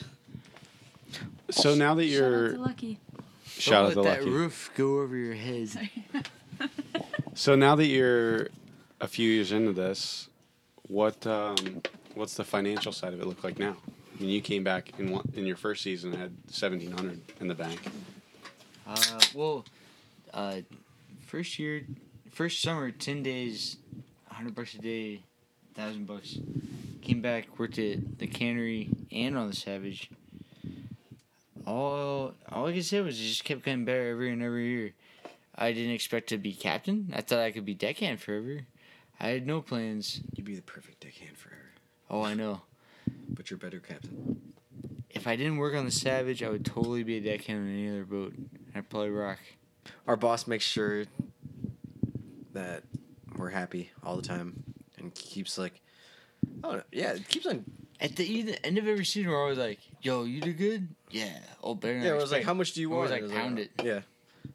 So now that Shout out you're to Lucky. shout out Don't to let that Lucky. roof go over your head. So now that you're a few years into this, what um, what's the financial side of it look like now? I mean, you came back in one, in your first season and had seventeen hundred in the bank. Uh, well, uh, first year, first summer, ten days, hundred bucks a day, thousand bucks. Came back, worked at the cannery and on the Savage. All all I could say was it just kept getting better every and every year. I didn't expect to be captain. I thought I could be deckhand forever. I had no plans. You'd be the perfect deckhand forever. Oh, I know. But you're better captain. If I didn't work on the Savage, I would totally be a deckhand on any other boat. I'd probably rock. our boss makes sure that we're happy all the time and keeps like oh yeah it keeps on At the end of every season, we're always like, "Yo, you did good." Yeah. Oh, better. yeah I it was like how much do you want like, It was pound it. yeah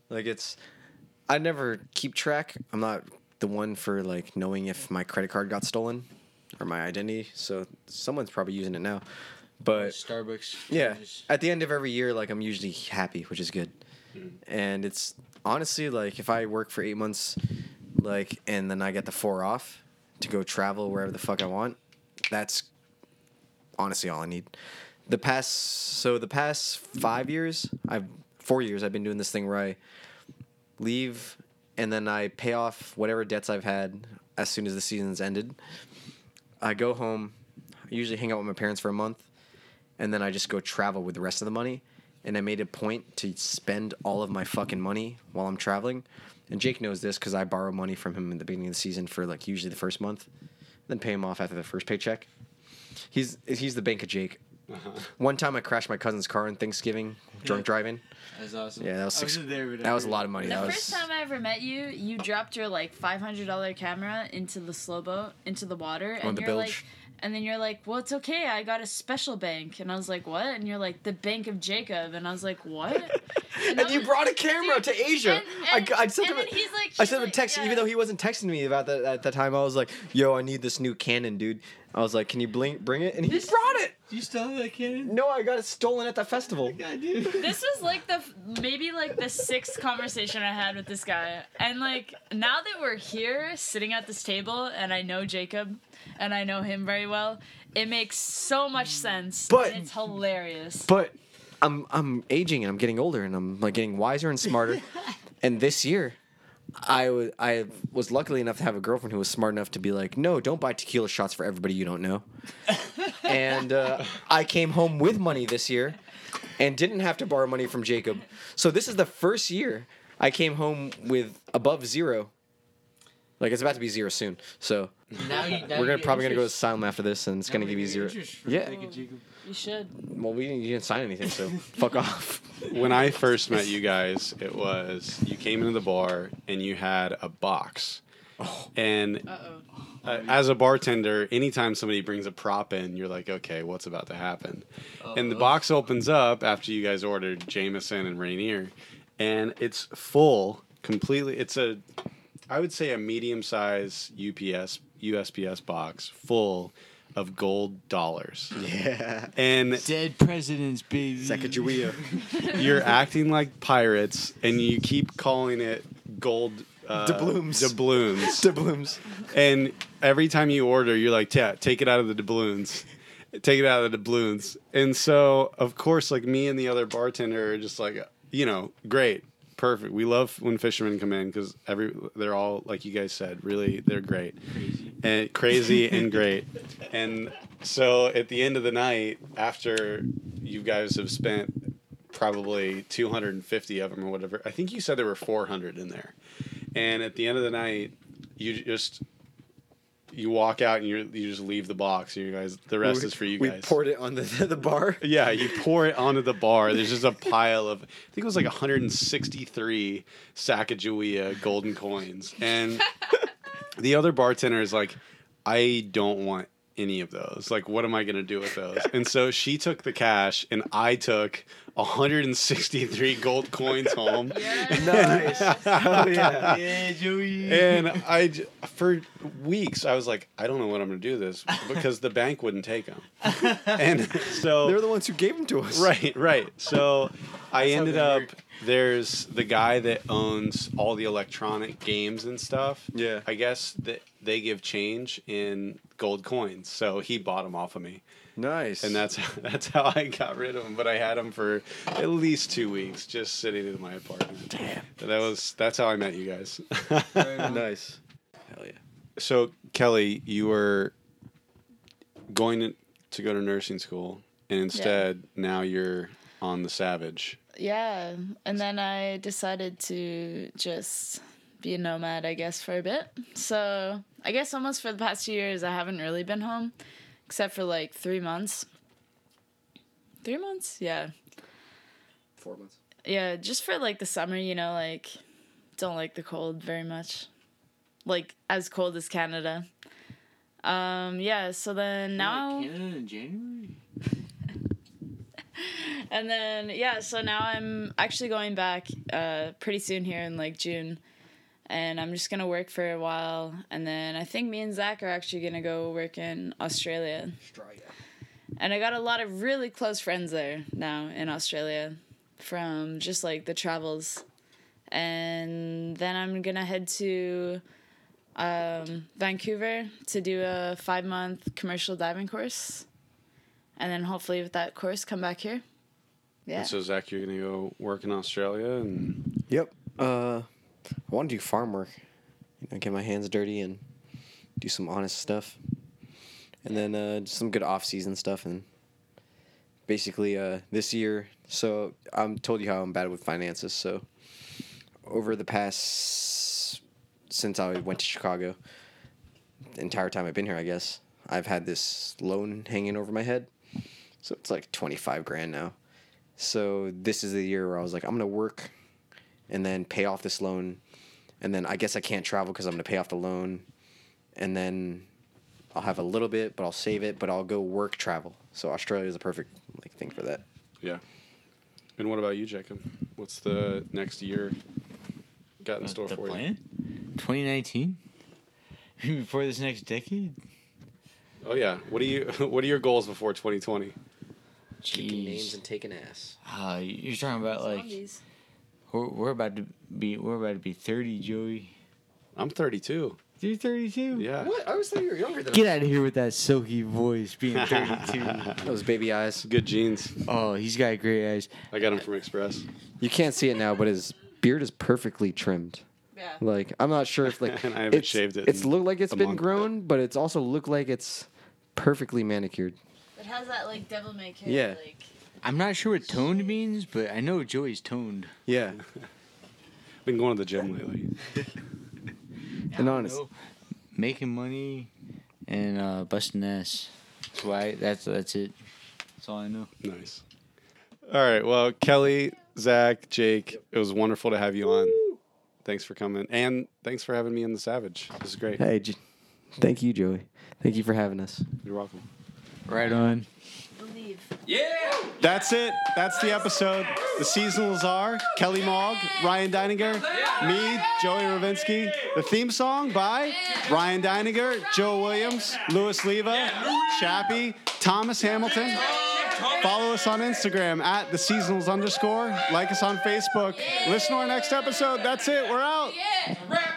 like it's i never keep track i'm not the one for like knowing if my credit card got stolen or my identity so someone's probably using it now. But Starbucks. yeah at the end of every year like i'm usually happy which is good. Mm-hmm. And it's honestly like if i work for eight months like and then i get the four off to go travel wherever the fuck i want that's honestly all i need. The past so the past five years i've four years i've been doing this thing where i leave and then i pay off whatever debts i've had as soon as the season's ended i go home I usually hang out with my parents for a month, and then I just go travel with the rest of the money. And I made a point to spend all of my fucking money while I'm traveling. And Jake knows this because I borrow money from him in the beginning of the season for like usually the first month, then pay him off after the first paycheck. He's he's the bank of Jake. Uh-huh. One time I crashed my cousin's car on Thanksgiving, drunk driving. That's awesome. Yeah, that was six. there, that was a lot of money. The That first was time I ever met you, you dropped your like five hundred dollar camera into the slow boat into the water, On and the you're like, bilge. And then you're like, "Well, it's okay. I got a special bank," and I was like, "What?" And you're like, "The Bank of Jacob," and I was like, "What?" And I you was- brought a camera Dude, to Asia. and- I, and- I sent him. A, he's like- I sent him a text, yeah. even though he wasn't texting me about that at the time. I was like, "Yo, I need this new Canon, dude." I was like, "Can you bling, bring it?" And he This- brought it. Do you still have that Canon? No, I got it stolen at that festival. I do. this was like the maybe like the sixth conversation I had with this guy, and like now that we're here sitting at this table, and I know Jacob, and I know him very well, it makes so much sense. But- and it's hilarious. But I'm I'm aging and I'm getting older and I'm like getting wiser and smarter. and this year, I was I was luckily enough to have a girlfriend who was smart enough to be like, no, don't buy tequila shots for everybody you don't know. and uh, I came home with money this year, and didn't have to borrow money from Jacob. So this is the first year I came home with above zero. Like it's about to be zero soon. So Now you, now we're gonna get probably gonna go to asylum after this, and it's Now gonna give you zero. Yeah. Bank of Jacob. you should. Well, we didn't, you didn't sign anything, so fuck off. when I first met you guys, it was you came into the bar and you had a box. And Uh oh. uh, as a bartender, anytime somebody brings a prop in, you're like, okay, what's about to happen? And the box opens up after you guys ordered Jameson and Rainier, and it's full completely. It's a, I would say, a medium size UPS USPS box full of gold dollars. Yeah. And Dead presidents, baby. Sacagawea. you're acting like pirates and you keep calling it gold uh, Doubloons. doubloons. Doubloons. and every time you order you're like yeah take it out of the doubloons take it out of the doubloons and so of course like me and the other bartender are just like you know great perfect. We love when fishermen come in because every they're all like you guys said really they're great. And crazy and great. And so at the end of the night after you guys have spent probably 250 of them or whatever i think you said there were 400 in there. And at the end of the night you just you walk out and you you just leave the box. You guys, the rest is for you guys. we poured it on the the bar. yeah, you pour it onto the bar. There's just a pile of I think it was like 163 Sacagawea golden coins, and the other bartender is like, I don't want any of those. Like, what am I gonna do with those? And so she took the cash, and I took 163 gold coins home. Nice. Hell yeah. Yeah, Joey. And I, j- for weeks, I was like, I don't know what I'm going to do this because the bank wouldn't take them. And so, They're the ones who gave them to us. right, right. So I how ended they up, work. there's the guy that owns all the electronic games and stuff. Yeah. I guess that they give change in gold coins. So he bought them off of me. Nice. And that's that's how I got rid of them. But I had them for at least two weeks, just sitting in my apartment. Damn. That was that's how I met you guys. nice. Hell yeah. So Kelly, you were going to, to go to nursing school, and instead now you're on the Savage. Yeah, and then I decided to just be a nomad, I guess, for a bit. So I guess almost for the past two years, I haven't really been home, except for like three months. Three months? Yeah. Four months. Yeah, just for like the summer, you know, like don't like the cold very much. Like as cold as Canada. Um, yeah, so then now Canada in January. and then yeah, so now I'm actually going back uh pretty soon here in like June. And I'm just gonna work for a while and then I think me and Zach are actually gonna go work in Australia. Australia. And I got a lot of really close friends there now in Australia from just like the travels. And then I'm gonna head to um, Vancouver to do a five month commercial diving course. And then hopefully with that course come back here. Yeah. And so Zach, you're gonna go work in Australia, and Yep. Uh, I want to do farm work. You know, get my hands dirty and do some honest stuff. and then uh, some good off-season stuff, and basically uh, this year. So I'm told you how I'm bad with finances. So over the past since I went to Chicago, the entire time I've been here, I guess I've had this loan hanging over my head. So it's like 25 grand now. So this is the year where I was like, I'm gonna work, and then pay off this loan, and then I guess I can't travel because I'm gonna pay off the loan, and then I'll have a little bit, but I'll save it, but I'll go work travel. So Australia is a perfect like thing for that. Yeah. And what about you, Jacob? What's the next year got in Uh, store the for you? 2019? Before this next decade? Oh yeah. What are you? What are your goals before 2020? Kicking names and taking ass. Uh, you're talking about like Zombies. We're, we're about to be we're about to be 30, Joey. I'm 32. You're 32. Yeah. What? I was thinking you were younger than Get out of here with that silky voice, being 32. Those baby eyes. Good jeans. oh, he's got great eyes. I got them from Express. You can't see it now, but his beard is perfectly trimmed. Yeah. Like I'm not sure if like And I haven't it's, shaved it It's in looked like it's been month. grown, but it's also looked like it's perfectly manicured. It has that like devil may care. Yeah. Like, I'm not sure what toned means, but I know Joey's toned. Yeah. Been going to the gym lately. And honest, making money and uh, busting ass. That's why. That's that's it. That's all I know. Nice. All right. Well, Kelly, Zach, Jake, it was wonderful to have you on. Thanks for coming, and thanks for having me in the Savage. This is great. hey, J- thank you, Joey. Thank you for having us. You're welcome. Right on. Believe. That's it. That's the episode. The seasonals are Kelly Mogg, Ryan Deininger, me, Joey Ravinsky. The theme song by Ryan Deininger, Joe Williams, Louis Leva, Chappie, Thomas Hamilton. Follow us on Instagram at the seasonals underscore. Like us on Facebook. Listen to our next episode. That's it. We're out. Yeah,